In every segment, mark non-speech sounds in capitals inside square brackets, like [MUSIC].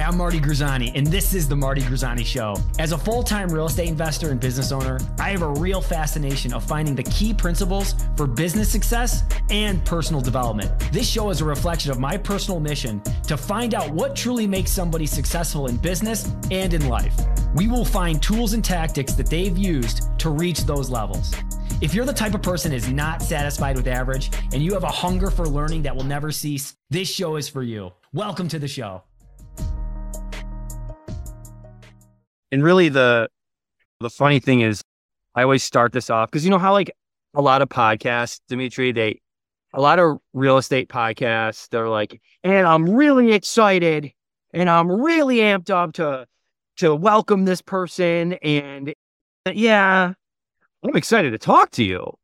Hi, I'm Marty Grisani, and this is The Marty Grisani Show. As a full time real estate investor and business owner, I have a real fascination of finding the key principles for business success and personal development. This show is a reflection of my personal mission to find out what truly makes somebody successful in business and in life. We will find tools and tactics that they've used to reach those levels. If you're the type of person is not satisfied with average and you have a hunger for learning that will never cease, this show is for you. Welcome to the show. And really the the funny thing is I always start this off because you know how like a lot of podcasts, Dimitri, they a lot of real estate podcasts, they're like, and I'm really excited and I'm really amped up to to welcome this person. And yeah, I'm excited to talk to you.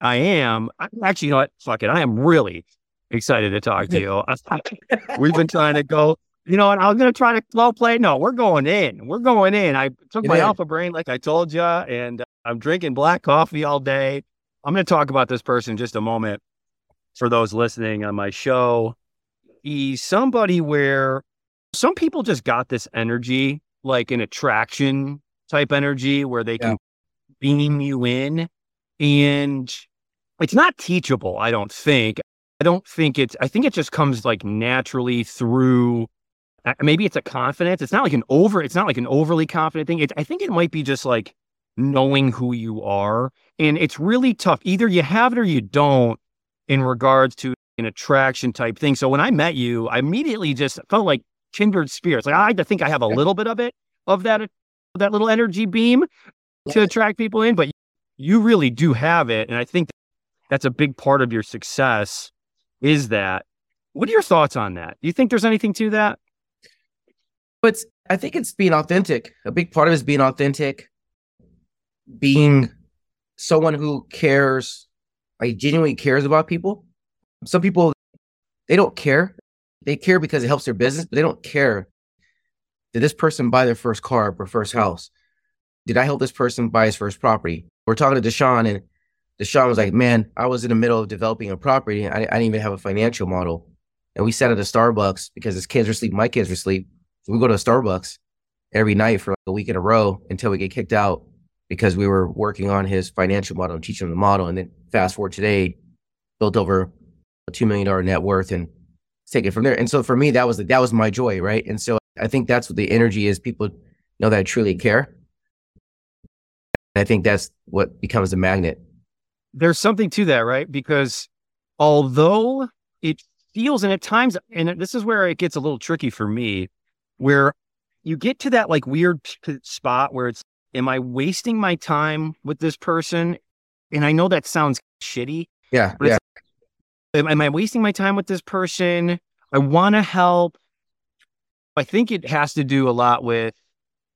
I am. I, actually, you know what? Fuck it. I am really excited to talk to you. [LAUGHS] We've been trying to go you know what? I was going to try to slow play. No, we're going in. We're going in. I took my alpha brain, like I told you, and uh, I'm drinking black coffee all day. I'm going to talk about this person in just a moment for those listening on my show. He's somebody where some people just got this energy, like an attraction type energy where they can beam you in. And it's not teachable, I don't think. I don't think it's, I think it just comes like naturally through maybe it's a confidence. It's not like an over. It's not like an overly confident thing. It, I think it might be just like knowing who you are, and it's really tough. Either you have it or you don't. In regards to an attraction type thing. So when I met you, I immediately just felt like kindred spirits. Like I like to think I have a little bit of it of that that little energy beam to attract people in, but you really do have it, and I think that's a big part of your success. Is that? What are your thoughts on that? Do you think there's anything to that? But I think it's being authentic. A big part of it is being authentic, being someone who cares, like genuinely cares about people. Some people, they don't care. They care because it helps their business, but they don't care. Did this person buy their first car or first house? Did I help this person buy his first property? We're talking to Deshaun, and Deshaun was like, Man, I was in the middle of developing a property. I, I didn't even have a financial model. And we sat at a Starbucks because his kids were asleep, my kids were asleep. So we go to Starbucks every night for like a week in a row until we get kicked out because we were working on his financial model and teaching him the model. And then fast forward today, built over a two million dollar net worth and take it from there. And so for me, that was the, that was my joy, right? And so I think that's what the energy is. People know that I truly care. I think that's what becomes a magnet. There's something to that, right? Because although it feels, and at times, and this is where it gets a little tricky for me, where you get to that like weird spot where it's, am I wasting my time with this person? And I know that sounds shitty. Yeah. yeah. Am, am I wasting my time with this person? I want to help. I think it has to do a lot with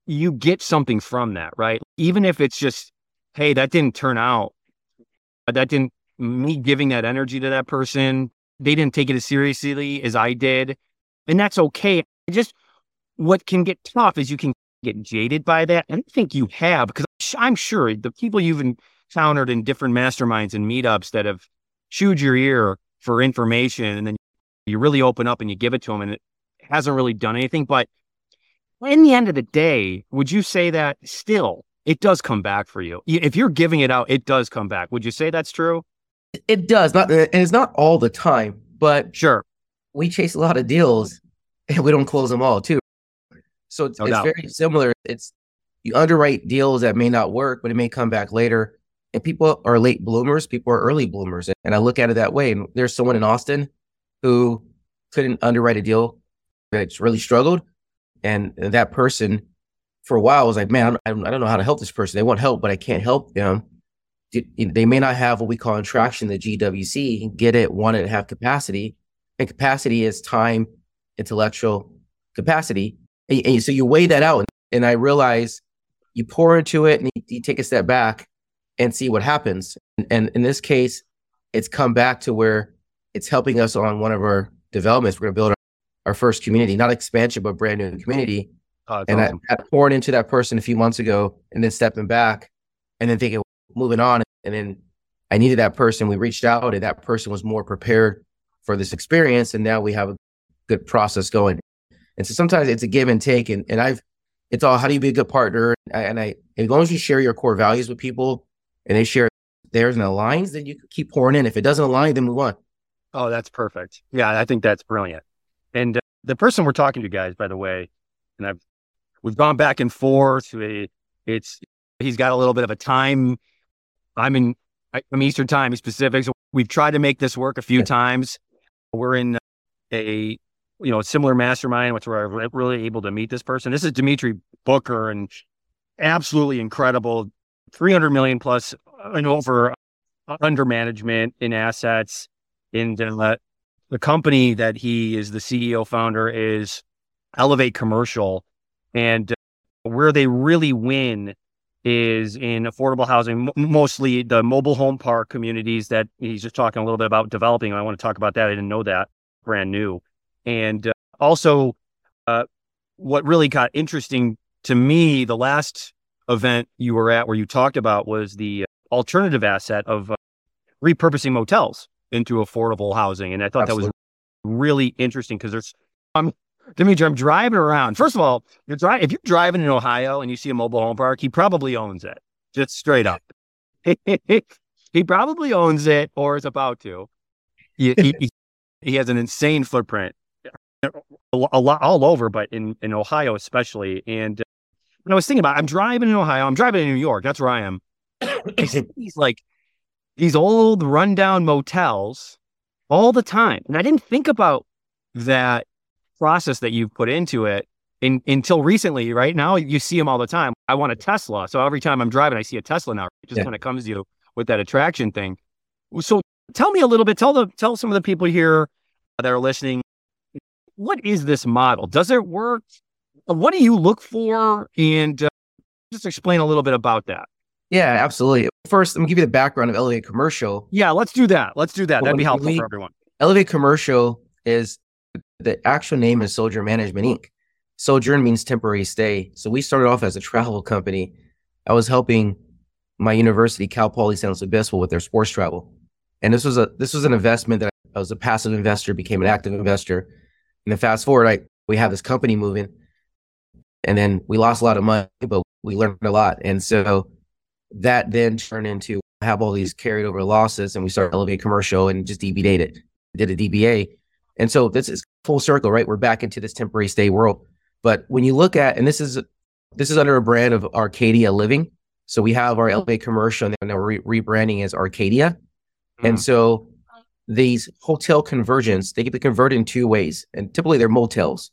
you get something from that, right? Even if it's just, hey, that didn't turn out. Uh, that didn't, me giving that energy to that person, they didn't take it as seriously as I did. And that's okay. I just what can get tough is you can get jaded by that. And I think you have, because I'm sure the people you've encountered in different masterminds and meetups that have chewed your ear for information and then you really open up and you give it to them and it hasn't really done anything. But in the end of the day, would you say that still it does come back for you? If you're giving it out, it does come back. Would you say that's true? It does. Not eh, and it's not all the time, but sure. We chase a lot of deals and we don't close them all too. So it's, no it's very similar. It's you underwrite deals that may not work, but it may come back later. And people are late bloomers, people are early bloomers. And I look at it that way. And there's someone in Austin who couldn't underwrite a deal that's really struggled. And that person for a while was like, man, I don't, I don't know how to help this person. They want help, but I can't help them. They may not have what we call traction, the GWC, get it, want it, have capacity. And capacity is time, intellectual capacity and, and so you weigh that out, and, I realize you pour into it and you, you, take a step back and see what happens. And, and in this case, it's come back to where it's helping us on one of our developments. We're going to build our, our, first community, not expansion, but brand new community. Oh, and awesome. I, I poured into that person a few months ago, and then stepping back, and then thinking, moving on, and then I needed that person. We reached out, and that person was more prepared for this experience, and now we have a good process going And so sometimes it's a give and take. And, and I've, it's all how do you be a good partner? And I, as long as you share your core values with people and they share theirs and aligns, then you can keep pouring in. If it doesn't align, then move on. Oh, that's perfect. Yeah, I think that's brilliant. And uh, the person we're talking to, guys, by the way, and I've we've gone back and forth. It's he's got a little bit of a time. I'm in I'm Eastern time, he's Pacific. So we've tried to make this work a few times. We're in a you know similar mastermind, which we're really able to meet this person. This is Dimitri Booker, and absolutely incredible, 300 million plus and over under management in assets. In uh, the company that he is the CEO founder is Elevate Commercial, and uh, where they really win is in affordable housing, mostly the mobile home park communities that he's just talking a little bit about developing. I want to talk about that. I didn't know that brand new. And uh, also, uh, what really got interesting to me, the last event you were at where you talked about was the alternative asset of uh, repurposing motels into affordable housing. And I thought Absolutely. that was really interesting because there's, I'm, Dimitri, I'm driving around. First of all, you're dri- if you're driving in Ohio and you see a mobile home park, he probably owns it, just straight up. [LAUGHS] he probably owns it or is about to. He, he, he has an insane footprint, a, lot all over, but in, in Ohio especially. And uh, when I was thinking about, it, I'm driving in Ohio, I'm driving in New York. That's where I am. [COUGHS] he's like these old rundown motels all the time, and I didn't think about that process that you've put into it in, until recently. Right now, you see them all the time. I want a Tesla, so every time I'm driving, I see a Tesla now. It just yeah. kind of comes to you with that attraction thing. So tell me a little bit. Tell the tell some of the people here that are listening. What is this model? Does it work? What do you look for? And uh, just explain a little bit about that. Yeah, absolutely. First, let me give you the background of Elevate Commercial. Yeah, let's do that. Let's do that. That'd be helpful for everyone. Elevate Commercial is the actual name is Sojourn Management Inc. Sojourn means temporary stay. So we started off as a travel company. I was helping my university, Cal Poly San Luis Obispo, with their sports travel. And this was a this was an investment that I was a passive investor, became an active investor. And then fast forward, I we have this company moving, and then we lost a lot of money, but we learned a lot. And so that then turned into have all these carried over losses, and we started Elevate Commercial and just DBA'd it, did a DBA. And so this is full circle, right? We're back into this temporary stay world. But when you look at, and this is this is under a brand of Arcadia Living. So we have our Elevate commercial, and now we're re- rebranding as Arcadia. Mm-hmm. And so these hotel conversions, they can be converted in two ways, and typically they're motels.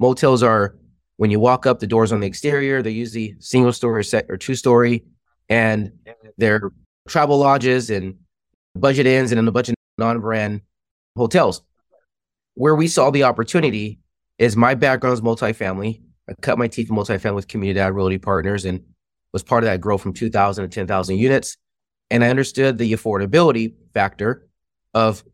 Motels are when you walk up, the doors on the exterior. They're usually single story set or two story, and they're travel lodges and budget inns and in the budget non-brand hotels where we saw the opportunity is my background is multifamily. I cut my teeth in multifamily with Comunidad Realty Partners and was part of that growth from 2,000 to 10,000 units. And I understood the affordability factor of,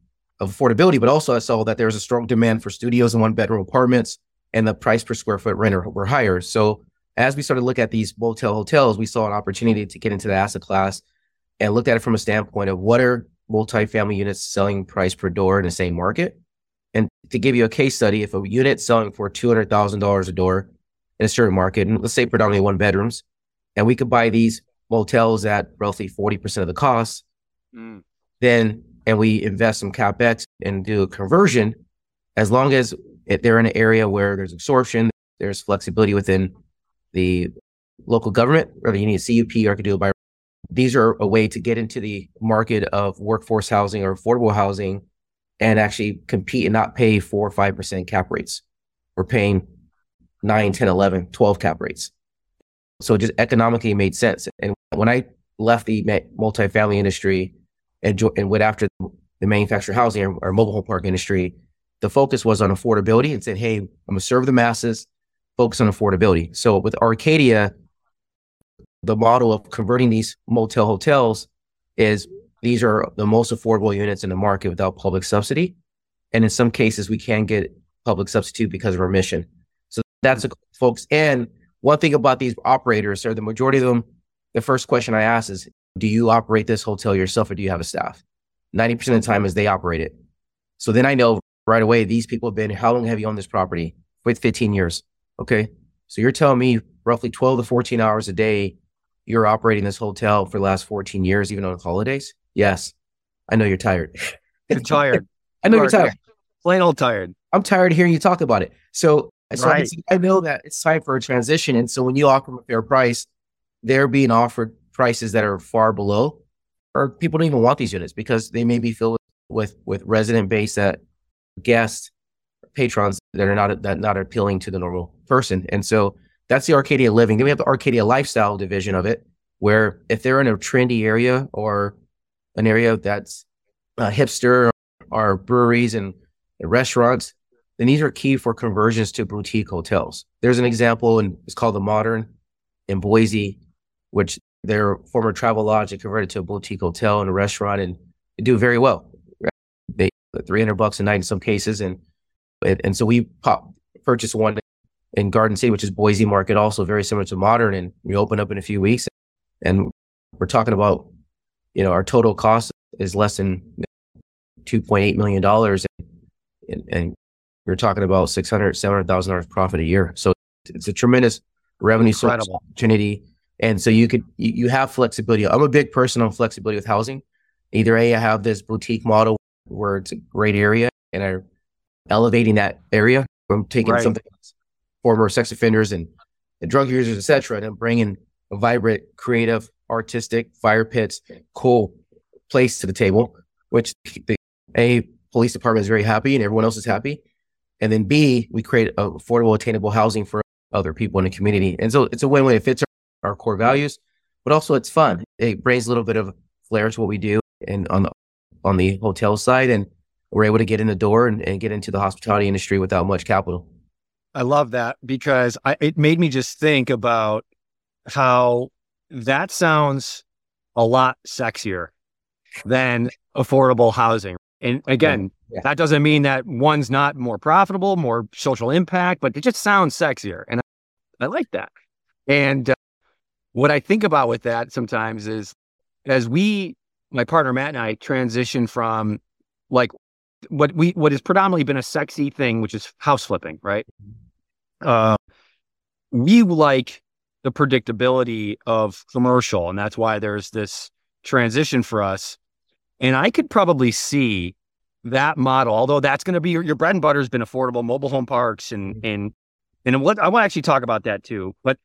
of affordability, but also I saw that there was a strong demand for studios and one bedroom apartments and the price per square foot renter were higher. So as we started to look at these motel hotels, we saw an opportunity to get into the asset class and looked at it from a standpoint of what are multifamily units selling price per door in the same market and to give you a case study, if a unit selling for $200,000 a door in a certain market, and let's say predominantly one bedrooms, and we could buy these motels at roughly 40% of the cost, mm. then, and we invest some CapEx and do a conversion, as long as they're in an area where there's absorption, there's flexibility within the local government, whether you need a CUP or could do it by. These are a way to get into the market of workforce housing or affordable housing and actually compete and not pay four or 5% cap rates. We're paying 9, 10, 11, 12 cap rates. So it just economically made sense. And when I left the multifamily industry and, and went after the manufactured housing or, or mobile home park industry, the focus was on affordability and said, hey, I'm going to serve the masses, focus on affordability. So with Arcadia, the model of converting these motel hotels is these are the most affordable units in the market without public subsidy. And in some cases, we can get public substitute because of our mission. So that's a folks. And one thing about these operators, or the majority of them, the first question I ask is, do you operate this hotel yourself or do you have a staff? 90% of the time is they operate it. So then I know right away, these people have been, how long have you owned this property? with 15 years. Okay. So you're telling me roughly 12 to 14 hours a day, you're operating this hotel for the last 14 years, even on holidays? Yes. I know you're tired. [LAUGHS] You're tired. [LAUGHS] I know you're tired. [LAUGHS] Plain old tired. I'm tired of hearing you talk about it. So, so right. I know that it's time for a transition. And so when you offer them a fair price, they're being offered prices that are far below, or people don't even want these units because they may be filled with with resident base that guests, patrons that are not that not appealing to the normal person. And so that's the Arcadia Living. Then we have the Arcadia Lifestyle division of it, where if they're in a trendy area or an area that's uh, hipster or breweries and restaurants, then these are key for conversions to boutique hotels. There's an example, and it's called the Modern in Boise, which their former travel lodge they converted to a boutique hotel and a restaurant, and do very well. They 300 bucks a night in some cases, and and so we pop, purchased one in Garden City, which is Boise Market, also very similar to Modern, and we open up in a few weeks, and we're talking about, you know, our total cost is less than 2.8 million dollars, and, and we're talking about 600, 700,000 dollars profit a year. So it's a tremendous revenue source opportunity. And so you could, you, you have flexibility. I'm a big person on flexibility with housing. Either A, I have this boutique model where it's a great area and I'm elevating that area. I'm taking right. something former sex offenders and, and drug users, etc., and I'm bringing a vibrant, creative, artistic, fire pits, cool place to the table, which the A police department is very happy and everyone else is happy. And then B, we create affordable, attainable housing for other people in the community. And so it's a win-win. It fits our, core values, but also it's fun. It brings a little bit of flair to what we do and on the on the hotel side and we're able to get in the door and, and get into the hospitality industry without much capital. I love that because I, it made me just think about how that sounds a lot sexier than affordable housing. And again, yeah. that doesn't mean that one's not more profitable, more social impact, but it just sounds sexier. And I, I like that. And uh, what I think about with that sometimes is as we, my partner Matt and I, transition from like what we what has predominantly been a sexy thing, which is house flipping, right? Uh, we like the predictability of commercial, and that's why there's this transition for us. And I could probably see that model, although that's going to be your, your bread and butter has been affordable mobile home parks and and and what I want to actually talk about that too. But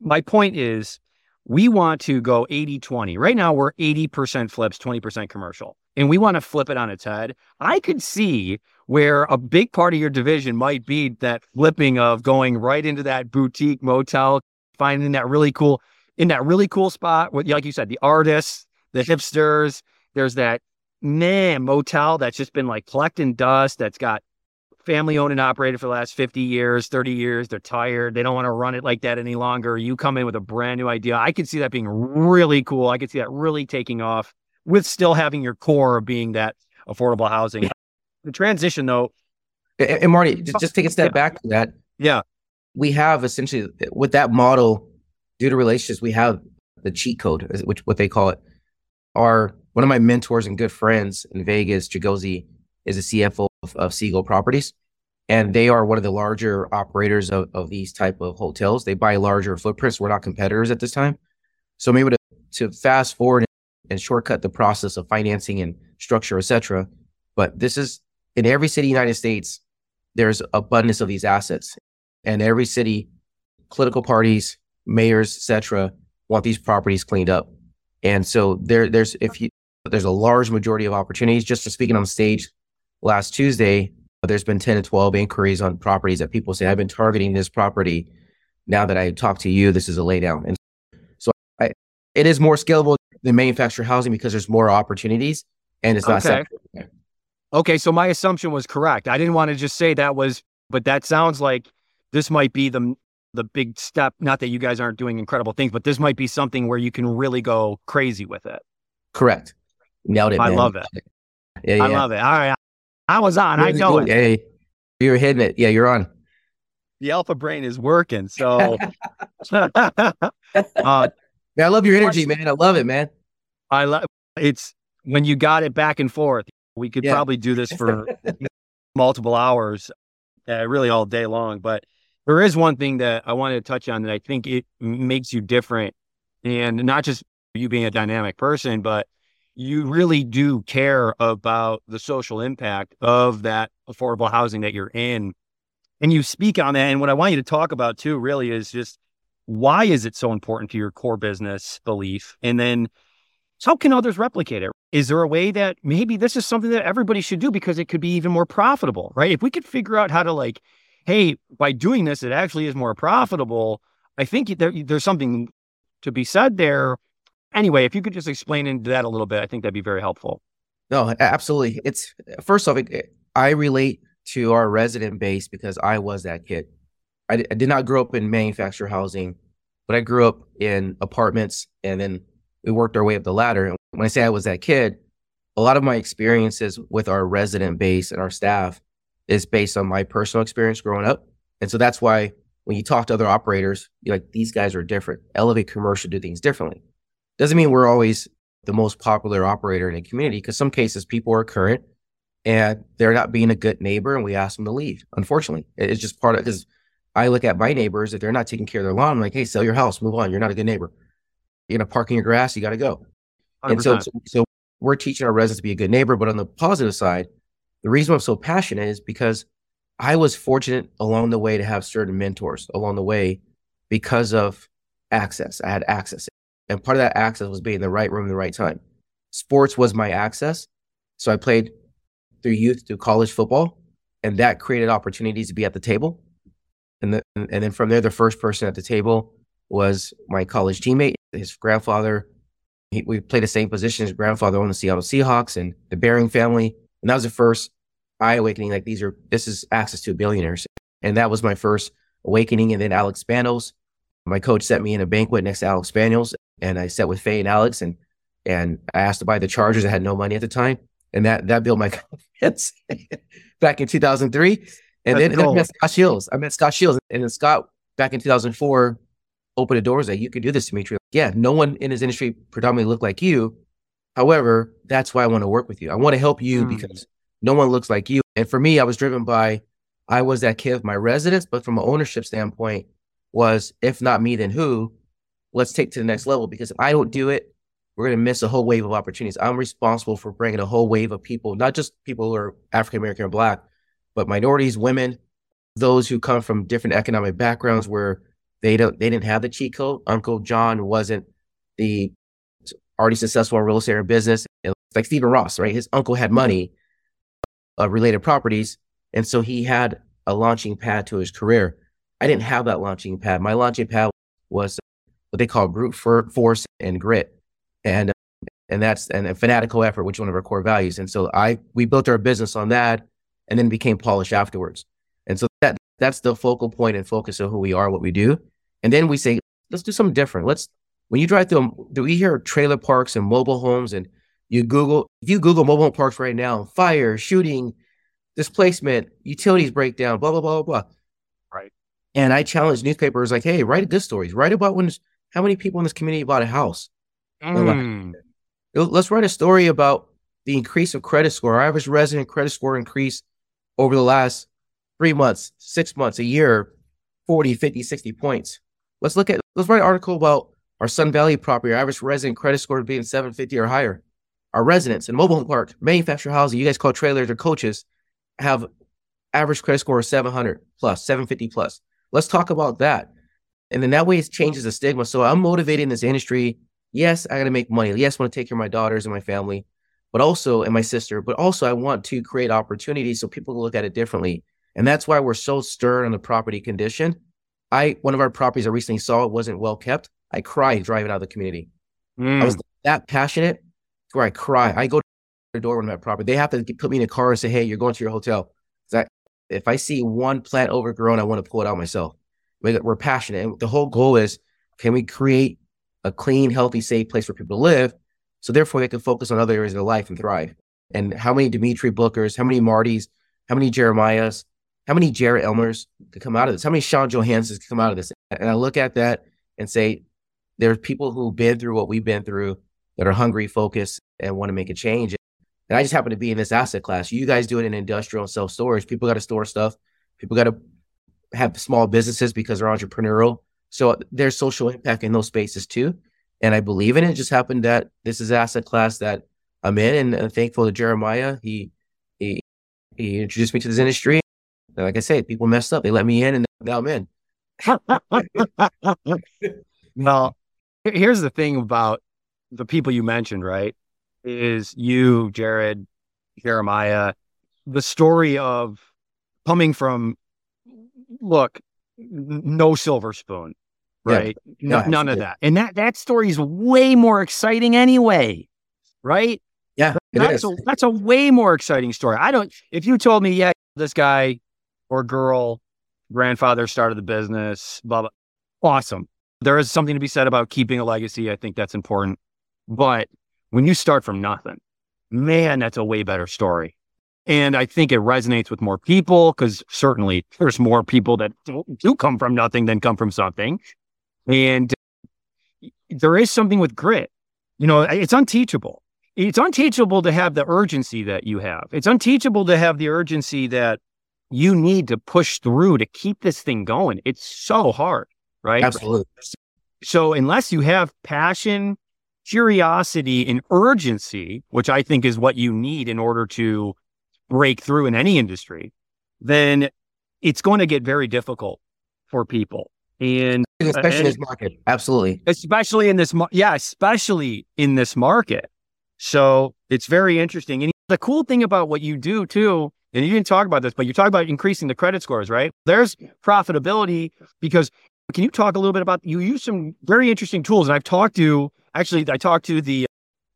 my point is we want to go 80-20. Right now we're 80% flips, 20% commercial. And we want to flip it on its head. I could see where a big part of your division might be that flipping of going right into that boutique motel, finding that really cool in that really cool spot with like you said, the artists, the hipsters, there's that man motel that's just been like collecting dust that's got family owned and operated for the last 50 years 30 years they're tired they don't want to run it like that any longer you come in with a brand new idea i could see that being really cool i could see that really taking off with still having your core of being that affordable housing. The transition though and, and marty just, just take a step yeah. back to that. Yeah. We have essentially with that model due to relationships we have the cheat code which what they call it. Our one of my mentors and good friends in Vegas, Jagozi, is a CFO of, of Seagull Properties, and they are one of the larger operators of, of these type of hotels. They buy larger footprints. We're not competitors at this time, so I'm able to, to fast forward and shortcut the process of financing and structure, etc. But this is in every city in the United States. There's abundance of these assets, and every city, political parties, mayors, etc., want these properties cleaned up. And so there, there's if you there's a large majority of opportunities. Just to speaking on stage last Tuesday, uh, there's been 10 to 12 inquiries on properties that people say, I've been targeting this property. Now that I talk to you, this is a laydown. And so I, it is more scalable than manufactured housing because there's more opportunities and it's not okay. Okay, so my assumption was correct. I didn't want to just say that was, but that sounds like this might be the the big step. Not that you guys aren't doing incredible things, but this might be something where you can really go crazy with it. Correct. Nailed it. I man. love it. Yeah, yeah. I love it. All right. I was on. I know it. Hey, you're hitting it. Yeah, you're on. The alpha brain is working. So, [LAUGHS] uh, man, I love your energy, man. I love it, man. I love it's when you got it back and forth. We could yeah. probably do this for [LAUGHS] multiple hours. uh, really all day long. But there is one thing that I wanted to touch on that I think it makes you different, and not just you being a dynamic person, but you really do care about the social impact of that affordable housing that you're in. And you speak on that. And what I want you to talk about too, really, is just why is it so important to your core business belief? And then how can others replicate it? Is there a way that maybe this is something that everybody should do because it could be even more profitable, right? If we could figure out how to like, hey, by doing this, it actually is more profitable. I think there, there's something to be said there. Anyway, if you could just explain into that a little bit, I think that'd be very helpful. No, absolutely. It's first off, it, I relate to our resident base because I was that kid. I, I did not grow up in manufactured housing, but I grew up in apartments and then we worked our way up the ladder. And when I say I was that kid, a lot of my experiences with our resident base and our staff is based on my personal experience growing up. And so that's why when you talk to other operators, you're like, these guys are different. Elevate commercial do things differently. Doesn't mean we're always the most popular operator in a community because some cases people are current and they're not being a good neighbor and we ask them to leave. Unfortunately, it's just part of because I look at my neighbors if they're not taking care of their lawn, I'm like, hey, sell your house, move on. You're not a good neighbor. You're gonna park in your grass, you got to go. 100%. And so, so we're teaching our residents to be a good neighbor. But on the positive side, the reason I'm so passionate is because I was fortunate along the way to have certain mentors along the way because of access. I had access. And part of that access was being in the right room the right time. Sports was my access. So I played through youth through college football, and that created opportunities to be at the table. And, the, and then from there, the first person at the table was my college teammate. His grandfather, he, we played the same position. His grandfather owned the Seattle Seahawks and the Behring family. And that was the first eye awakening. Like these are, this is access to billionaires. And that was my first awakening. And then Alex Spanos, my coach set me in a banquet next to Alex Spanos. And I sat with Faye and Alex and, and I asked to buy the Chargers. I had no money at the time. And that, that built my [LAUGHS] confidence back in 2003. And That's then, cool. I met Scott Shields. I met Scott Shields. And then Scott back in 2004 opened the doors that you could do this, Dimitri. Yeah, no one in his industry predominantly looked like you. However, that's why I want to work with you. I want to help you mm. because no one looks like you. And for me, I was driven by I was that kid of my residence, but from an ownership standpoint, was if not me, then who? Let's take to the next level because if I don't do it, we're going to miss a whole wave of opportunities. I'm responsible for bringing a whole wave of people, not just people who are African American or Black, but minorities, women, those who come from different economic backgrounds where they don't they didn't have the cheat code. Uncle John wasn't the already successful in real estate or business. It's like Stephen Ross, right? His uncle had money, uh, related properties, and so he had a launching pad to his career. I didn't have that launching pad. My launching pad was what they call brute force and grit, and and that's and a fanatical effort, which is one of our core values. And so I we built our business on that, and then became polished afterwards. And so that that's the focal point and focus of who we are, what we do. And then we say, let's do something different. Let's, when you drive through, do we hear trailer parks and mobile homes and you Google, if you Google mobile home parks right now, fire, shooting, displacement, utilities breakdown, blah, blah, blah, blah, blah. And I challenge newspapers like, hey, write good stories. Write about when, how many people in this community bought a house. Mm. Let's write a story about the increase of credit score. Our average resident credit score increased over the last three months, six months, a year, 40, 50, 60 points. Let's look at let's write an article about our Sun Valley property, our average resident credit score being 750 or higher. Our residents in mobile home park, manufactured housing, you guys call trailers or coaches, have average credit score of 700 plus, 750 plus. Let's talk about that. And then that way it changes the stigma. So I'm motivated in this industry. Yes, I got to make money. Yes, I want to take care of my daughters and my family, but also, and my sister, but also I want to create opportunities so people look at it differently. And that's why we're so stern on the property condition I one of our properties I recently saw wasn't well kept. I cried driving out of the community. Mm. I was mm. that passionate where I cry. I go to the door when I'm at property. They have to put me in a car and say, "Hey, you're going to your hotel." If I see one plant overgrown, I want to pull it out myself. We're passionate, and the whole goal is: can we create a clean, healthy, safe place for people to live? So therefore, they can focus on other areas of their life and thrive. And how many Dimitri Bookers, how many Martys, how many Jeremiahs, how many Jared Elmers could come out of this? How many Sean Johanssons could come out of this? And I look at that and say, there's people who've been through what we've been through that are hungry, focused, and want to make a change. And I just happen to be in this asset class. You guys do it in industrial and self storage. People got to store stuff. People got to have small businesses because they're entrepreneurial. So uh, there's social impact in those spaces too. And I believe in it. it just happened that this is asset class that I'm in, and I'm thankful to Jeremiah. He he he introduced me to this industry. And like I said, people messed up. They let me in, and now I'm in. [LAUGHS] well, here's the thing about the people you mentioned, right? Is you, Jared, Jeremiah, the story of coming from look, no silver spoon, right? Yeah. No, none of that. And that that story is way more exciting anyway, right? Yeah, that's a, that's a way more exciting story. I don't. If you told me, yeah, this guy or girl, grandfather started the business, blah blah, awesome. There is something to be said about keeping a legacy. I think that's important. But when you start from nothing, man, that's a way better story. And I think it resonates with more people because certainly there's more people that do come from nothing than come from something. And there is something with grit. You know, it's unteachable. It's unteachable to have the urgency that you have. It's unteachable to have the urgency that you need to push through to keep this thing going. It's so hard, right? Absolutely. So unless you have passion, curiosity, and urgency, which I think is what you need in order to break through in any industry, then it's going to get very difficult for people. And uh, especially and, in this market, absolutely. Especially in this, yeah, especially in this market. So it's very interesting. And the cool thing about what you do too, and you didn't talk about this, but you talk about increasing the credit scores, right? There's profitability because can you talk a little bit about you use some very interesting tools? And I've talked to actually, I talked to the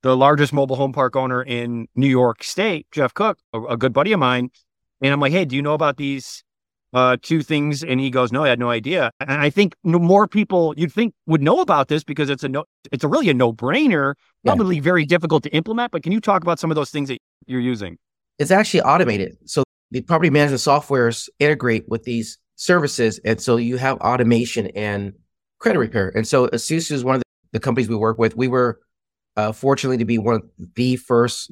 the largest mobile home park owner in New York State, Jeff Cook, a, a good buddy of mine. And I'm like, hey, do you know about these uh, two things? And he goes, no, I had no idea. And I think more people you'd think would know about this because it's a no, it's a really a no brainer, probably yeah. very difficult to implement. But can you talk about some of those things that you're using? It's actually automated. So the property management softwares integrate with these services. And so you have automation and credit repair. And so Esusu is one of the, companies we work with. We were uh, fortunately to be one of the first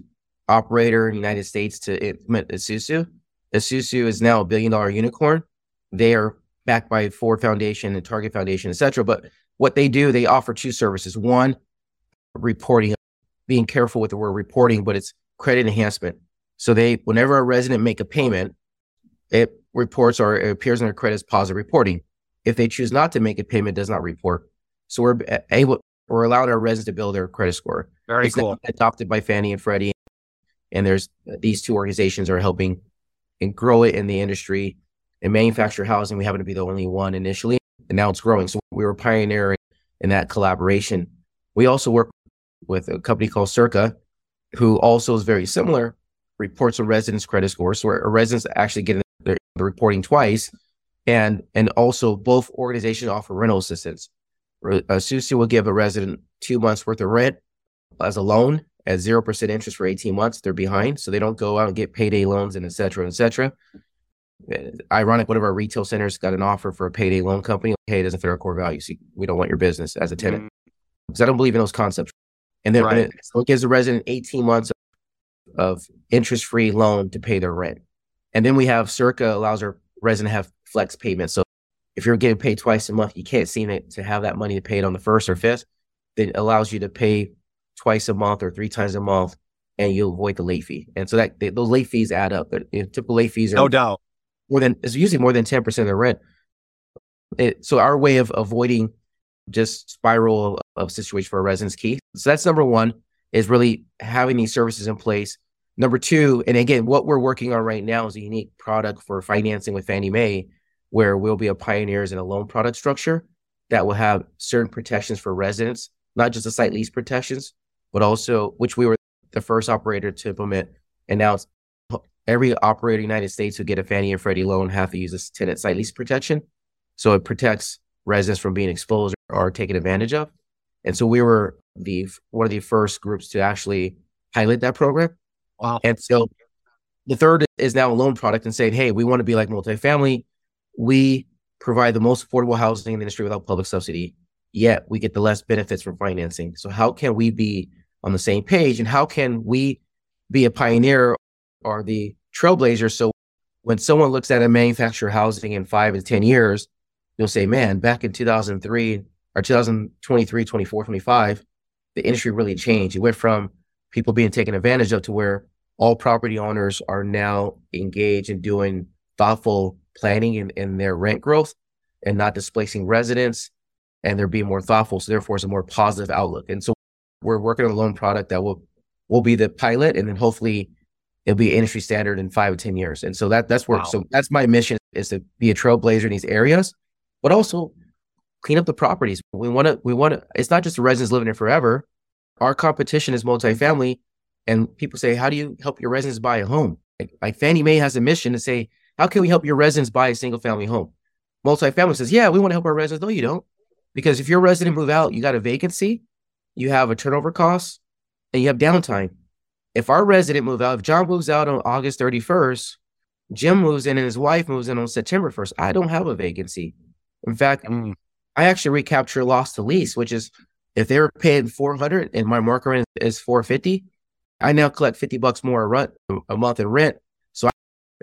operator in the United States to implement Esusu. Esusu is now a billion dollar unicorn. They are backed by Ford Foundation and Target Foundation, et cetera. But what they do, they offer two services. One, reporting, being careful with the word reporting, but it's credit enhancement. So they, whenever a resident make a payment, it reports or it appears in their credit as positive reporting. If they choose not to make a payment, does not report. So we're able we're allowing our residents to build their credit score. Very it's cool. Adopted by Fannie and Freddie, and there's these two organizations are helping and grow it in the industry. In manufactured housing, we happen to be the only one initially, and now it's growing. So we were pioneering in that collaboration. We also work with a company called Circa, who also is very similar, reports a resident's credit score. So a residents actually get the reporting twice, and and also both organizations offer rental assistance. Uh, will give a resident two months worth of rent as a loan at 0% interest for 18 months. They're behind, so they don't go out and get payday loans and et cetera, et cetera. Uh, ironic, one of our retail centers got an offer for a payday loan company. Hey, it doesn't fit our core values. We don't want your business as a tenant because mm. I don't believe in those concepts. And then right. it, so it gives the resident 18 months of, of interest free loan to pay their rent. And then we have Circa allows our resident to have flex payments. So if you're getting paid twice a month, you can't seem to, to have that money to pay it on the first or fifth. It allows you to pay twice a month or three times a month, and you'll avoid the late fee. And so that they, those late fees add up. You know, typical late fees are no doubt more than it's usually more than ten percent of the rent. It, so our way of avoiding just spiral of, of situation for a residence key. So that's number one is really having these services in place. Number two, and again, what we're working on right now is a unique product for financing with Fannie Mae where we'll be a pioneers in a loan product structure that will have certain protections for residents, not just the site lease protections, but also which we were the first operator to implement. And now every operator in the United States who get a Fannie and Freddie loan have to use this tenant site lease protection. So it protects residents from being exposed or taken advantage of. And so we were the one of the first groups to actually pilot that program. Wow. And so the third is now a loan product and saying, hey, we want to be like multifamily we provide the most affordable housing in the industry without public subsidy, yet we get the less benefits from financing. So how can we be on the same page and how can we be a pioneer or the trailblazer so when someone looks at a manufactured housing in five and 10 years, you'll say, man, back in 2003 or 2023, 24, 25, the industry really changed. It went from people being taken advantage of to where all property owners are now engaged in doing thoughtful planning in, in their rent growth and not displacing residents. And they're being more thoughtful. So therefore it's a more positive outlook. And so we're working on a loan product that will will be the pilot and then hopefully it'll be industry standard in five or ten years. And so that that's where wow. so that's my mission is to be a trailblazer in these areas, but also clean up the properties. We want to we want to it's not just the residents living there forever. Our competition is multifamily and people say, How do you help your residents buy a home? Like, like Fannie Mae has a mission to say, How can we help your residents buy a single family home? Multifamily says, Yeah, we want to help our residents. No, you don't. Because if your resident move out, you got a vacancy, you have a turnover cost, and you have downtime. If our resident move out, if John moves out on August 31st, Jim moves in and his wife moves in on September 1st, I don't have a vacancy. In fact, mm. I actually recapture loss to lease, which is if they were paying 400 and my market rent is 450, I now collect 50 bucks more a, rent, a month in rent.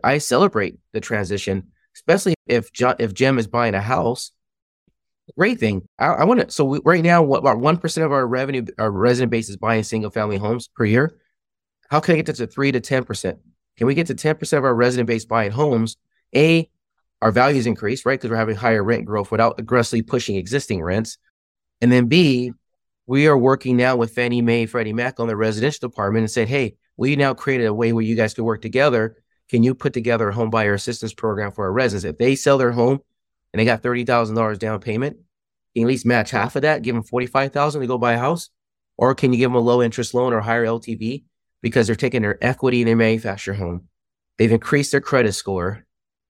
I, celebrate the transition, especially if if Jim is buying a house great thing. I, I want to. So we, right now, what about one percent of our revenue, our resident base is buying single family homes per year. How can I get that to three to ten percent? Can we get to ten percent of our resident base buying homes? A, our values increase, right? Because we're having higher rent growth without aggressively pushing existing rents. And then B, we are working now with Fannie Mae, Freddie Mac on the residential department and said, hey, we now created a way where you guys could work together. Can you put together a home buyer assistance program for our residents? If they sell their home and they got thirty thousand dollars down payment, can you at least match half of that? Give them forty five thousand to go buy a house, or can you give them a low interest loan or higher LTV because they're taking their equity in their manufactured home? They've increased their credit score,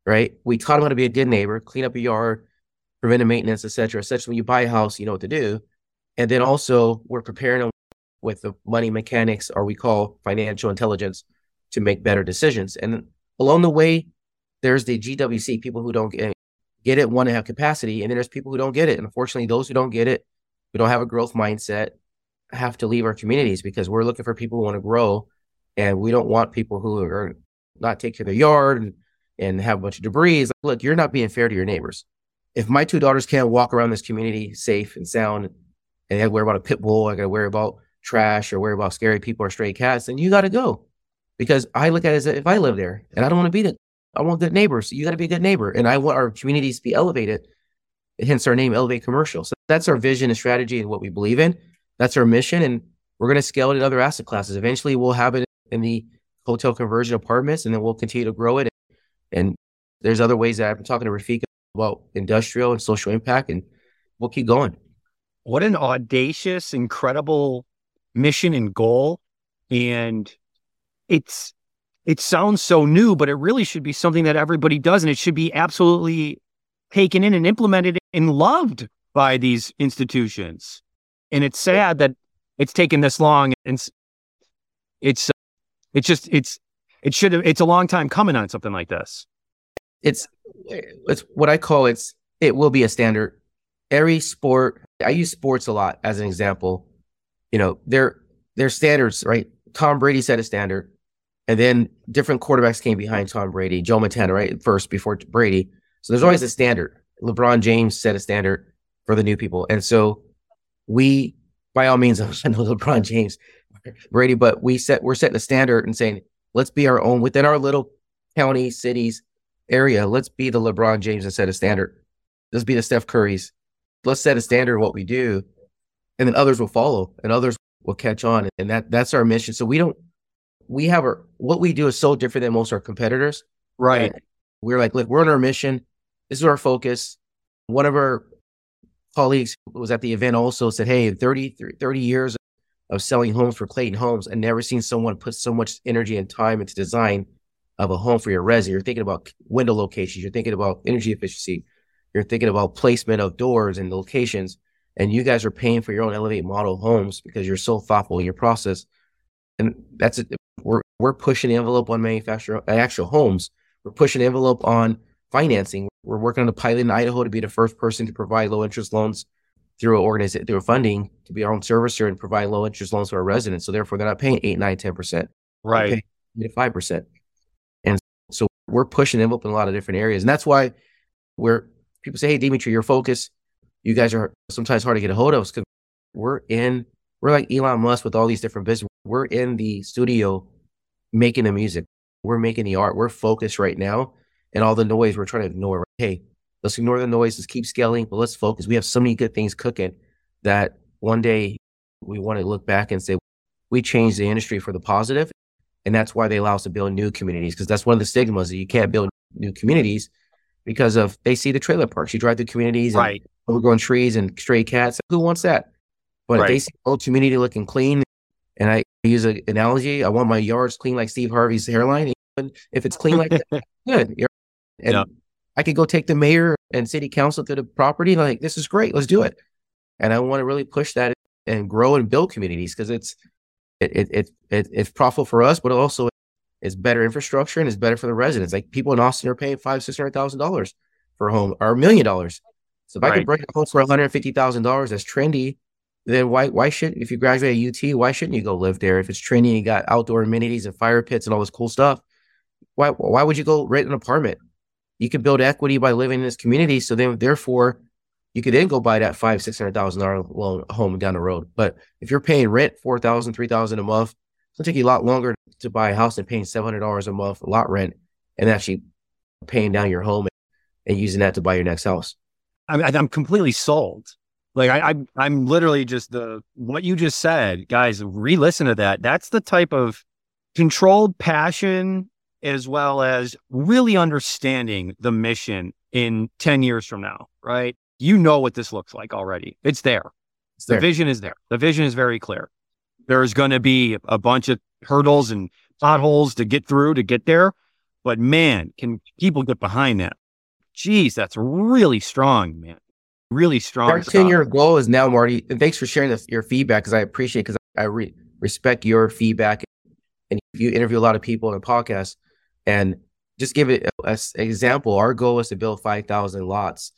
right? We taught them how to be a good neighbor, clean up your yard, preventive maintenance, etc. Essentially, when you buy a house, you know what to do, and then also we're preparing them with the money mechanics, or we call financial intelligence, to make better decisions. And along the way, there's the GWC people who don't get get it, want to have capacity, and then there's people who don't get it. And unfortunately, those who don't get it, who don't have a growth mindset, have to leave our communities because we're looking for people who want to grow, and we don't want people who are not taking their yard and, and have a bunch of debris. Like, look, you're not being fair to your neighbors. If my two daughters can't walk around this community safe and sound, and they have to worry about a pit bull, I got to worry about trash or worry about scary people or stray cats, then you got to go. Because I look at it as if I live there and I don't want to be the I want good neighbors. You got to be a good neighbor. And I want our communities to be elevated, hence our name, Elevate Commercial. So that's our vision and strategy and what we believe in. That's our mission. And we're going to scale it in other asset classes. Eventually, we'll have it in the hotel conversion apartments, and then we'll continue to grow it. And there's other ways that I've been talking to Rafika about industrial and social impact, and we'll keep going. What an audacious, incredible mission and goal. And it's it sounds so new, but it really should be something that everybody does. And it should be absolutely taken in and implemented and loved by these institutions. And it's sad that it's taken this long. And it's, uh, it's just, it's, it should have, it's a long time coming on something like this. It's, it's what I call it's, it will be a standard. Every sport, I use sports a lot as an example. You know, they're, they're standards, right? Tom Brady set a standard. And then different quarterbacks came behind Tom Brady, Joe Montana, right? First before Brady. So there's always a standard. LeBron James set a standard for the new people. And so we, by all means, [LAUGHS] I know LeBron James, Brady, but we set, we're setting a standard and saying, let's be our own within our little county, cities, area. Let's be the LeBron James and set a standard. Let's be the Steph Curry's. Let's set a standard of what we do. And then others will follow and others will catch on. And that that's our mission. So we don't we have our what we do is so different than most of our competitors. Right. we're like, look, we're on our mission. This is our focus. One of our colleagues was at the event also said, Hey, 30, 30 years of selling homes for Clayton Homes and never seen someone put so much energy and time into design of a home for your resident. You're thinking about window locations, you're thinking about energy efficiency, you're thinking about placement of doors and locations. And you guys are paying for your own Elevate model homes because you're so thoughtful in your process. And that's it. We're we're pushing the envelope on manufacturer uh, actual homes. We're pushing the envelope on financing. We're working on a pilot in Idaho to be the first person to provide low interest loans through an organization through funding to be our own servicer and provide low interest loans to our residents. So therefore, they're not paying eight, nine, ten percent. Right, five percent. And So we're pushing envelope in a lot of different areas. And that's why we're people say, Hey, Dimitri, your focus, you guys are sometimes hard to get a hold of because we're in, we're like Elon Musk with all these different business. We're in the studio making the music. We're making the art. We're focused right now. And all the noise we're trying to ignore. Hey, let's ignore the noise. Let's keep scaling, but let's focus. We have so many good things cooking that one day we want to look back and say, we changed the industry for the positive, And that's why they allow us to build new communities because that's one of the stigmas that you can't build new communities because of they see the trailer parks. You drive through communities, right? Overgrown trees and stray cats. Who wants that? But right. they see old community looking clean, and I use an analogy. I want my yards clean like Steve Harvey's hairline. Even if it's clean like that, [LAUGHS] good. And yeah. I could go take the mayor and city council to the property. Like this is great. Let's do it. And I want to really push that and grow and build communities because it's it, it, it, it, it's profitable for us, but also it's better infrastructure and it's better for the residents. Like people in Austin are paying five, six hundred thousand dollars for a home or a million dollars. So if right. I could break a home for one hundred fifty thousand dollars, that's trendy. Then why why should if you graduate at UT, why shouldn't you go live there? If it's training, you got outdoor amenities and fire pits and all this cool stuff. Why why would you go rent an apartment? You could build equity by living in this community. So then therefore you could then go buy that five, six hundred thousand dollar loan home down the road. But if you're paying rent four thousand, three thousand a month, it's gonna take you a lot longer to buy a house than paying seven hundred dollars a month a lot rent and actually paying down your home and using that to buy your next house. I'm, I'm completely sold. Like I, I, I'm literally just the what you just said, guys. Re-listen to that. That's the type of controlled passion, as well as really understanding the mission in ten years from now, right? you know what this looks like already. It's there. It's there. The vision is there. The vision is very clear. There's going to be a bunch of hurdles and potholes to get through to get there. But man, can people get behind that? Geez, that's really strong, man. Really strong. Our 10 year goal is now, Marty. And thanks for sharing this, your feedback because I appreciate because I re- respect your feedback. And you interview a lot of people in a podcast. And just give it as an example. Our goal is to build 5,000 lots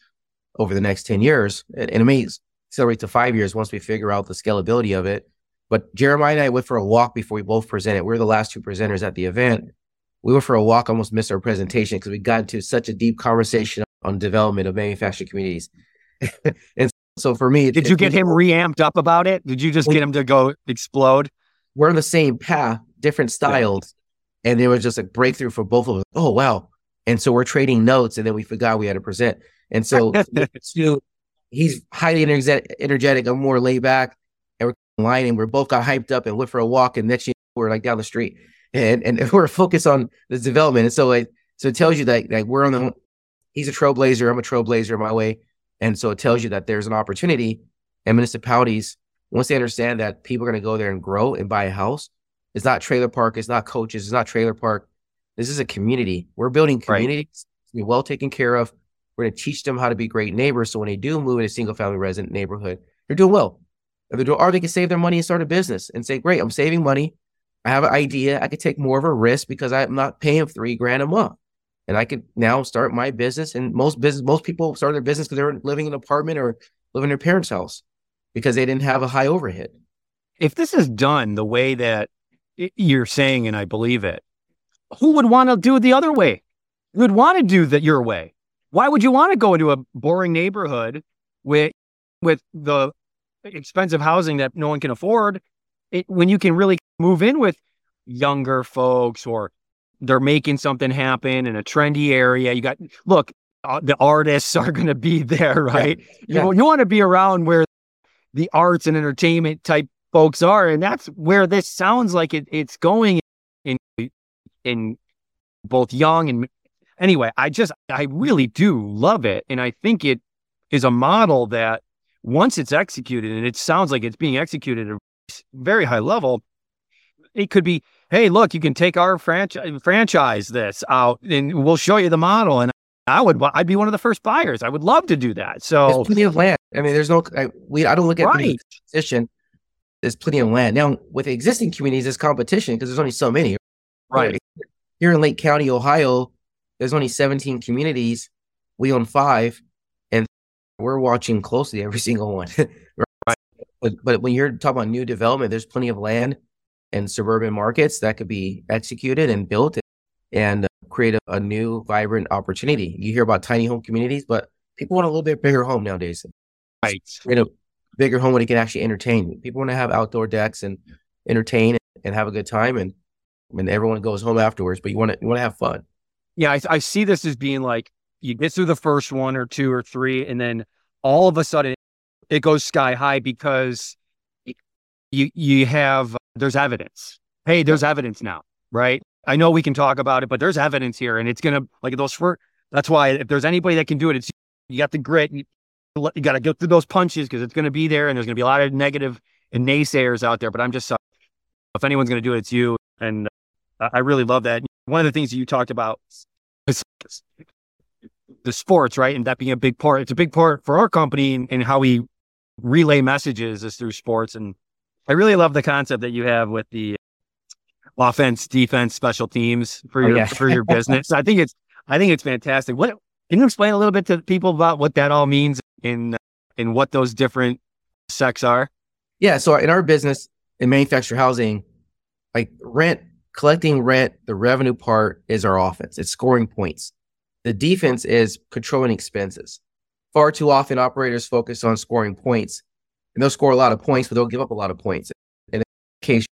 over the next 10 years. And it may accelerate to five years once we figure out the scalability of it. But Jeremiah and I went for a walk before we both presented. We are the last two presenters at the event. We went for a walk, almost missed our presentation because we got into such a deep conversation on development of manufacturing communities. [LAUGHS] and so for me, did you get him reamped up about it? Did you just get him to go explode? We're on the same path, different styles. Yeah. And it was just a breakthrough for both of us. Oh, wow. And so we're trading notes and then we forgot we had to present. And so [LAUGHS] he's highly energetic. I'm more laid back. And we're [LAUGHS] line and we're both got hyped up and went for a walk. And next year we're like down the street and, and we're focused on this development. And so like, so it tells you that like we're on the, he's a trailblazer. I'm a trailblazer in my way. And so it tells you that there's an opportunity and municipalities, once they understand that people are going to go there and grow and buy a house, it's not trailer park. It's not coaches. It's not trailer park. This is a community. We're building communities, right. be well taken care of. We're going to teach them how to be great neighbors. So when they do move in a single family resident neighborhood, they're doing well. Or, doing, or they can save their money and start a business and say, great, I'm saving money. I have an idea. I could take more of a risk because I'm not paying three grand a month. And I could now start my business. And most business, most people start their business because they're living in an apartment or living in their parents' house because they didn't have a high overhead. If this is done the way that you're saying, and I believe it, who would want to do it the other way? Who would want to do that your way? Why would you want to go into a boring neighborhood with with the expensive housing that no one can afford it, when you can really move in with younger folks or they're making something happen in a trendy area. You got look, uh, the artists [LAUGHS] are going to be there, right? Yeah. You, you want to be around where the arts and entertainment type folks are, and that's where this sounds like it, it's going in in both young and anyway, I just, I really do love it. And I think it is a model that once it's executed, and it sounds like it's being executed at a very high level, it could be, hey, look, you can take our franchise franchise this out and we'll show you the model. And I would, I'd be one of the first buyers. I would love to do that. So there's plenty of land. I mean, there's no, I, we, I don't look at right. position. There's plenty of land now with existing communities. There's competition because there's only so many. Right here in Lake County, Ohio, there's only 17 communities. We own five, and we're watching closely every [LAUGHS] single one. right? But, but when you're talking about new development, there's plenty of land and suburban markets that could be executed and built. And uh, create a, a, new, vibrant opportunity. You hear about tiny home communities, but people want a little bit bigger home nowadays. Right. Create a bigger home where they can actually entertain. People want to have outdoor decks and entertain and have a good time, and and everyone goes home afterwards. But you want to you want to have fun. Yeah, I, I see this as being like you get through the first one or two or three, and then all of a sudden it goes sky high because you you have there's evidence. Hey, there's evidence now, right? I know we can talk about it, but there's evidence here, and it's gonna like those for. That's why if there's anybody that can do it, it's you got the grit. You, you got to go through those punches because it's going to be there, and there's going to be a lot of negative and naysayers out there. But I'm just uh, if anyone's going to do it, it's you, and uh, I really love that. One of the things that you talked about is the sports, right, and that being a big part. It's a big part for our company and, and how we relay messages is through sports. And I really love the concept that you have with the offense, defense, special teams for oh, your oh, yeah. for your business. I think it's I think it's fantastic. What can you explain a little bit to people about what that all means in in what those different sects are? Yeah, so in our business in manufactured housing, like rent, collecting rent, the revenue part is our offense. It's scoring points. The defense is controlling expenses. Far too often, operators focus on scoring points, and they'll score a lot of points, but they'll give up a lot of points. In case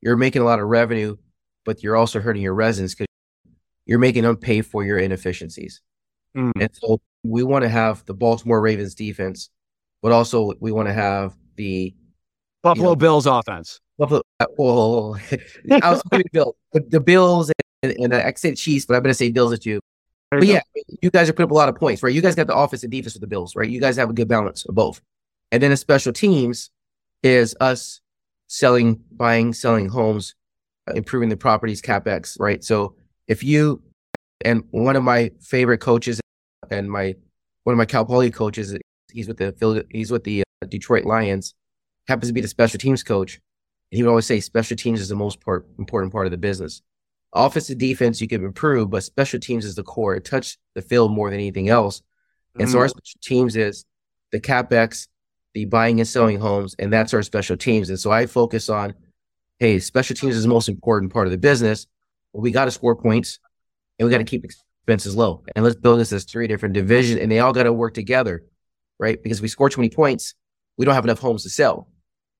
you're making a lot of revenue, but you're also hurting your residents because you're making them pay for your inefficiencies. Mm. And so we want to have the Baltimore Ravens defense, but also we want to have the Buffalo you know, Bills offense. Buffalo, well, [LAUGHS] I was going to Bill, the, the Bills and, and, and I said Chiefs, but I'm going to say Bills at you. But yeah, you guys are putting up a lot of points, right? You guys got the offense and defense with the Bills, right? You guys have a good balance of both. And then the special teams is us selling, buying, selling homes, uh, improving the properties, capex, right? So if you and one of my favorite coaches and my one of my Cal Poly coaches, he's with the he's with the uh, Detroit Lions, happens to be the special teams coach. And he would always say special teams is the most part, important part of the business. Offensive defense you can improve, but special teams is the core. It touched the field more than anything else. And mm-hmm. so our special teams is the capex, the buying and selling homes, and that's our special teams. And so I focus on, hey, special teams is the most important part of the business. we got to score points, and we got to keep expenses low. And let's build this as three different divisions, and they all got to work together, right? Because if we score 20 points, we don't have enough homes to sell,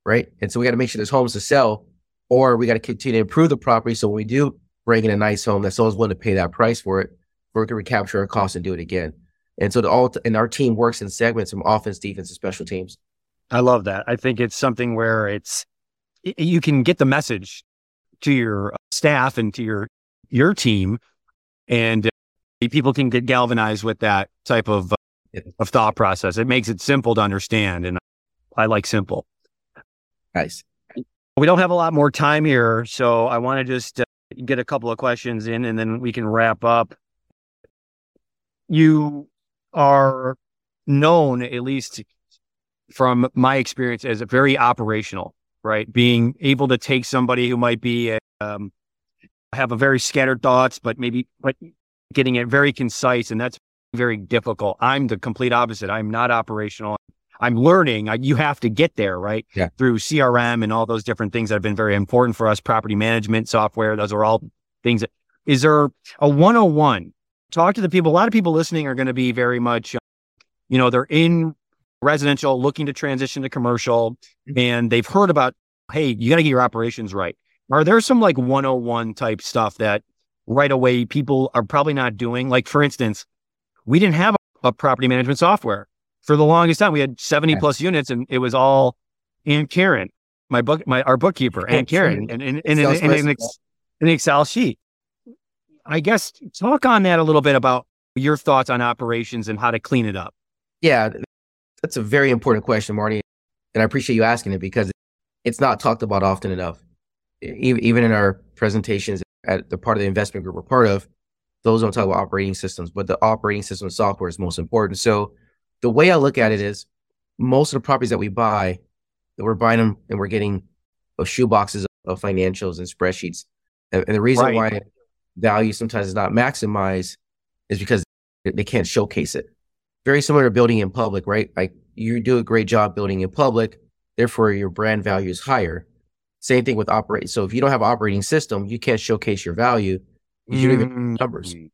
right? And so we got to make sure there's homes to sell, or we got to continue to improve the property. So when we do bring in a nice home, that someone's willing to pay that price for it, we can recapture our costs and do it again. And so the all and our team works in segments from offense, defense, and special teams. I love that. I think it's something where it's you can get the message to your staff and to your your team, and people can get galvanized with that type of of thought process. It makes it simple to understand, and I like simple. Nice. We don't have a lot more time here, so I want to just uh, get a couple of questions in, and then we can wrap up. You are known, at least from my experience, as very operational, right? Being able to take somebody who might be um, have a very scattered thoughts, but maybe but getting it very concise, and that's very difficult. I'm the complete opposite. I'm not operational. I'm learning. I, you have to get there, right? Yeah. Through CRM and all those different things that have been very important for us. Property management software. Those are all things. That, is there a 101? Talk to the people. A lot of people listening are going to be very much, you know, they're in residential, looking to transition to commercial, mm-hmm. and they've heard about, hey, you got to get your operations right. Are there some like 101 type stuff that right away people are probably not doing? Like, for instance, we didn't have a, property management software for the longest time. We had 70 plus units and it was all Aunt Karen, my book, my, our bookkeeper, Aunt Karen, and, and, and, and, an, an Excel sheet. I guess talk on that a little bit about your thoughts on operations and how to clean it up. Yeah, that's a very important question, Marty. And I appreciate you asking it because it's not talked about often enough. Even in our presentations at the part of the investment group we're part of, those don't talk about operating systems, but the operating system software is most important. So the way I look at it is most of the properties that we buy, that we're buying them and we're getting uh, shoe boxes of financials and spreadsheets. And, and the reason right. why value sometimes is not maximized is because they can't showcase it. Very similar to building in public, right? Like you do a great job building in public, therefore your brand value is higher. Same thing with operating. So if you don't have an operating system, you can't showcase your value. You don't even numbers. Mm.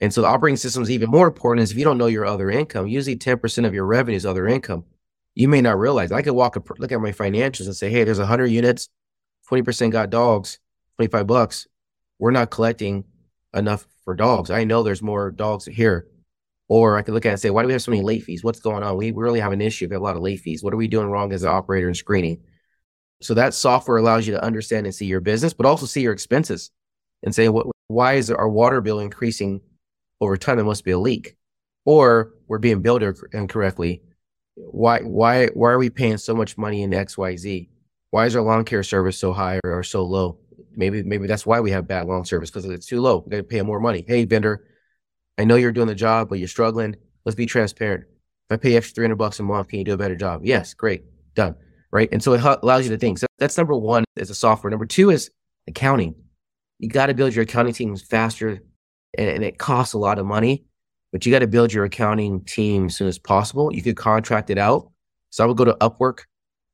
And so the operating system is even more important is if you don't know your other income, usually 10% of your revenue is other income. You may not realize. I could walk, look at my financials and say, hey, there's 100 units, 20% got dogs, 25 bucks. We're not collecting enough for dogs. I know there's more dogs here. Or I could look at it and say, why do we have so many late fees? What's going on? We really have an issue. We have a lot of late fees. What are we doing wrong as an operator in screening? So that software allows you to understand and see your business, but also see your expenses and say, what, why is our water bill increasing over time? There must be a leak, or we're being billed incorrectly. Why, why, why are we paying so much money in X, Y, Z? Why is our lawn care service so high or, or so low? Maybe, maybe that's why we have bad lawn service because it's too low. We got to pay more money. Hey, vendor, I know you're doing the job, but you're struggling. Let's be transparent. If I pay extra 300 bucks a month, can you do a better job? Yes, great, done. Right. And so it allows you to think. So that's number one is a software. Number two is accounting. You got to build your accounting teams faster and, and it costs a lot of money, but you got to build your accounting team as soon as possible. You could contract it out. So I would go to Upwork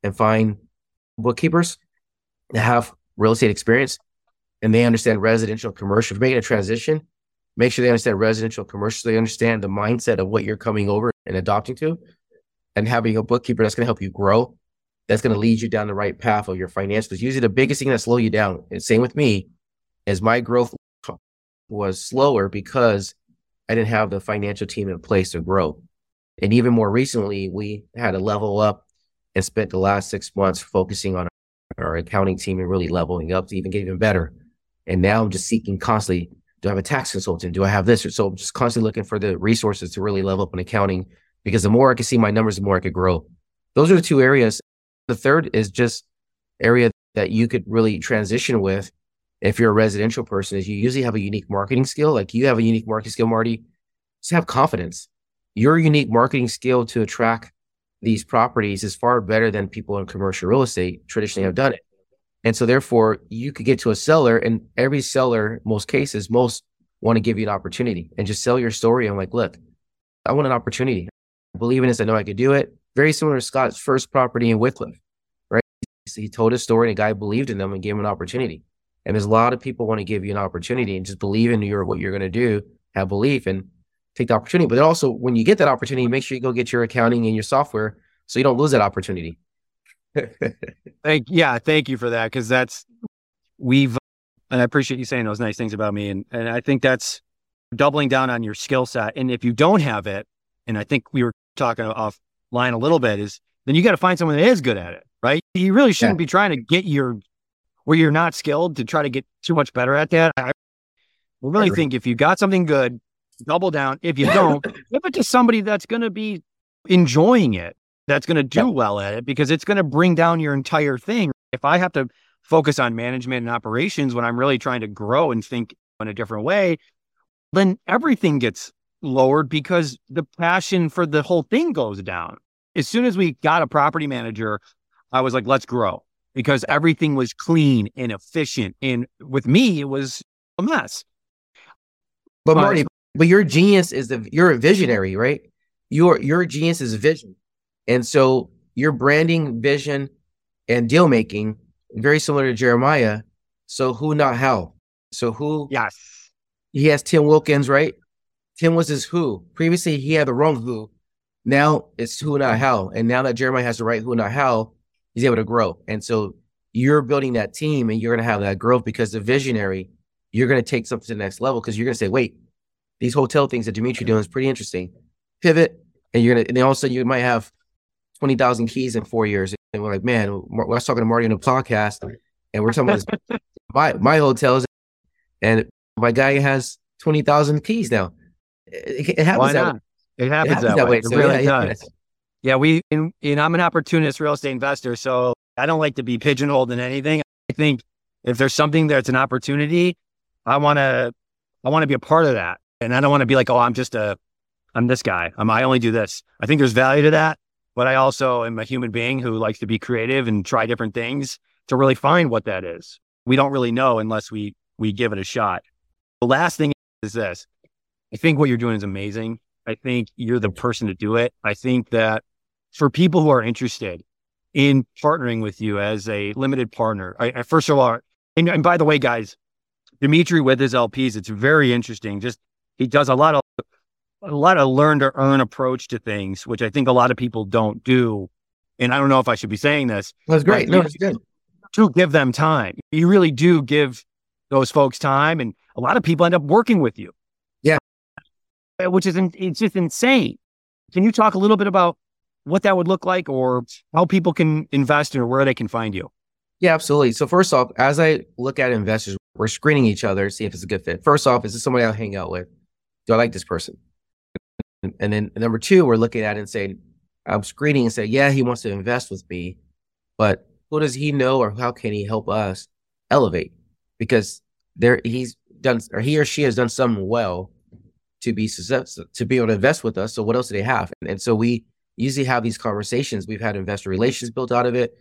and find bookkeepers that have real estate experience and they understand residential commercial. If making a transition, make sure they understand residential commercial. So they understand the mindset of what you're coming over and adopting to, and having a bookkeeper that's going to help you grow. That's going to lead you down the right path of your financials. Usually, the biggest thing that slow you down, and same with me, is my growth was slower because I didn't have the financial team in place to grow. And even more recently, we had to level up and spent the last six months focusing on our accounting team and really leveling up to even get even better. And now I'm just seeking constantly do I have a tax consultant? Do I have this? So I'm just constantly looking for the resources to really level up in accounting because the more I can see my numbers, the more I could grow. Those are the two areas. The third is just area that you could really transition with if you're a residential person is you usually have a unique marketing skill. Like you have a unique marketing skill, Marty. Just have confidence. Your unique marketing skill to attract these properties is far better than people in commercial real estate traditionally have done it. And so therefore you could get to a seller and every seller, most cases, most want to give you an opportunity and just sell your story. I'm like, look, I want an opportunity. I believe in this. I know I could do it. Very similar to Scott's first property in Wickliffe, right? So he told his story and a guy believed in them and gave him an opportunity. And there's a lot of people want to give you an opportunity and just believe in your what you're going to do, have belief and take the opportunity. But also when you get that opportunity, make sure you go get your accounting and your software so you don't lose that opportunity. [LAUGHS] thank yeah, thank you for that because that's we've and I appreciate you saying those nice things about me and and I think that's doubling down on your skill set. And if you don't have it, and I think we were talking offline a little bit, is then you got to find someone that is good at it, right? You really shouldn't yeah. be trying to get your where you're not skilled to try to get too much better at that. I really think if you got something good, double down. If you [LAUGHS] don't, give it to somebody that's going to be enjoying it that's going to do yep. well at it because it's going to bring down your entire thing. If I have to focus on management and operations when I'm really trying to grow and think in a different way, then everything gets lowered because the passion for the whole thing goes down. As soon as we got a property manager, I was like, let's grow because everything was clean and efficient. And with me, it was a mess. But Marty, but your genius is the you're a visionary, right? Your your genius is vision. And so your branding, vision, and deal making, very similar to Jeremiah. So who, not how. So who? Yes. He has Tim Wilkins, right? Tim was his who. Previously, he had the wrong who. Now it's who, not how. And now that Jeremiah has the right who, not how, he's able to grow. And so you're building that team and you're going to have that growth because the visionary, you're going to take something to the next level because you're going to say, wait, these hotel things that Demetri doing is pretty interesting. Pivot, and you're going to, and then all of a sudden you might have 20,000 keys in four years. And we're like, man, I was talking to Marty in a podcast and we're talking about [LAUGHS] my, my hotels and my guy has 20,000 keys now. It, it happens. Why not? It happens, it happens that, that, way. way. It so, really yeah, does. Yeah. yeah, we, and, and I'm an opportunist real estate investor. So I don't like to be pigeonholed in anything. I think if there's something that's an opportunity, I want to, I want to be a part of that. And I don't want to be like, oh, I'm just a, I'm this guy. I'm, I only do this. I think there's value to that but I also am a human being who likes to be creative and try different things to really find what that is. We don't really know unless we we give it a shot. The last thing is this. I think what you're doing is amazing. I think you're the person to do it. I think that for people who are interested in partnering with you as a limited partner, I, I first of all, and, and by the way, guys, Demetri with his LPs, it's very interesting. Just he does a lot of a lot of learn to earn approach to things, which I think a lot of people don't do. And I don't know if I should be saying this. That's great. No, it's good. To give them time. You really do give those folks time. And a lot of people end up working with you. Yeah. Uh, which is, it's just insane. Can you talk a little bit about what that would look like or how people can invest or where they can find you? Yeah, absolutely. So first off, as I look at investors, we're screening each other, see if it's a good fit. First off, is this somebody I'll hang out with? Do I like this person? And then number two, we're looking at and saying, I'm screening and say, yeah, he wants to invest with me, but who does he know or how can he help us elevate? Because there he's done or he or she has done something well to be successful to be able to invest with us. So what else do they have? And, and so we usually have these conversations. We've had investor relations built out of it.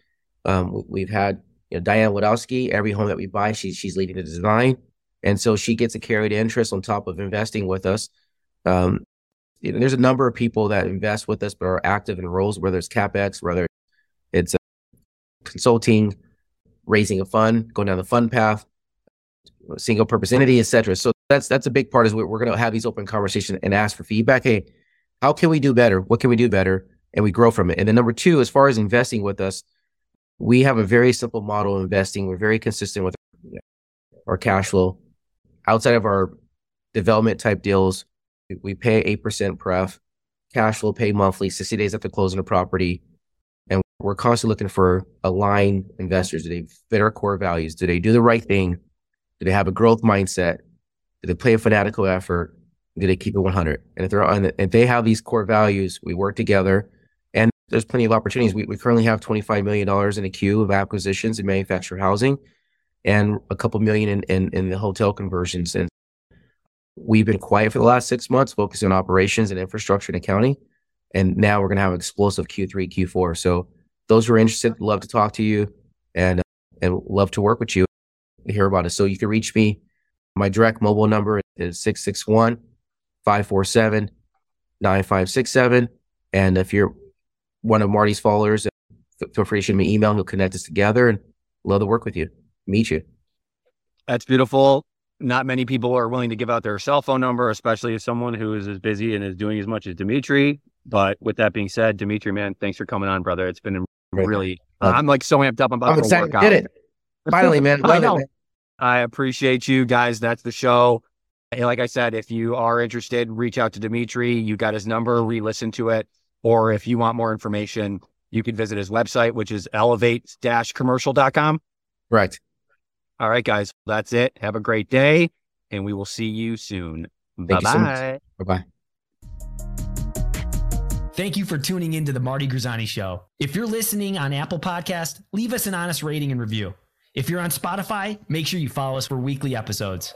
Um, we've had you know, Diane Wadowski, every home that we buy, she's she's leading the design. And so she gets a carried interest on top of investing with us. Um, you know, there's a number of people that invest with us but are active in roles, whether it's capex, whether it's uh, consulting, raising a fund, going down the fund path, single purpose entity, etc. So that's that's a big part. Is we're, we're going to have these open conversations and ask for feedback. Hey, how can we do better? What can we do better? And we grow from it. And then number two, as far as investing with us, we have a very simple model of investing. We're very consistent with our cash flow. Outside of our development type deals, we pay 8% pref, cash flow pay monthly, 60 days after closing a property. And we're constantly looking for aligned investors. Do they fit our core values? Do they do the right thing? Do they have a growth mindset? Do they play a fanatical effort? Do they keep it 100? And if they're on, if they have these core values, we work together. And there's plenty of opportunities. We, we currently have $25 million in a queue of acquisitions in manufactured housing and a couple million in, in, in the hotel conversions. And We've been quiet for the last six months, focusing on operations and infrastructure and accounting. And now we're going to have explosive Q3, Q4. So those who are interested, love to talk to you and, uh, and love to work with you, and hear about it. So you can reach me. My direct mobile number is 661 547 9567. And if you're one of Marty's followers, feel free to shoot me an email. And he'll connect us together and love to work with you, meet you. That's beautiful not many people are willing to give out their cell phone number, especially as someone who is as busy and is doing as much as Demetri. But with that being said, Demetri, man, thanks for coming on, brother. It's been really, uh, I'm like so amped up. I'm about I'm to work out. Did it [LAUGHS] finally, man. I know. It, man. I appreciate you guys. That's the show. And like I said, if you are interested, reach out to Demetri. You got his number, re-listen to it. Or if you want more information, you can visit his website, which is elevate-commercial.com. Right. All right, guys, that's it. Have a great day, and we will see you soon. Bye bye. Bye bye. Thank you for tuning into the Marty Grisani Show. If you're listening on Apple Podcast, leave us an honest rating and review. If you're on Spotify, make sure you follow us for weekly episodes.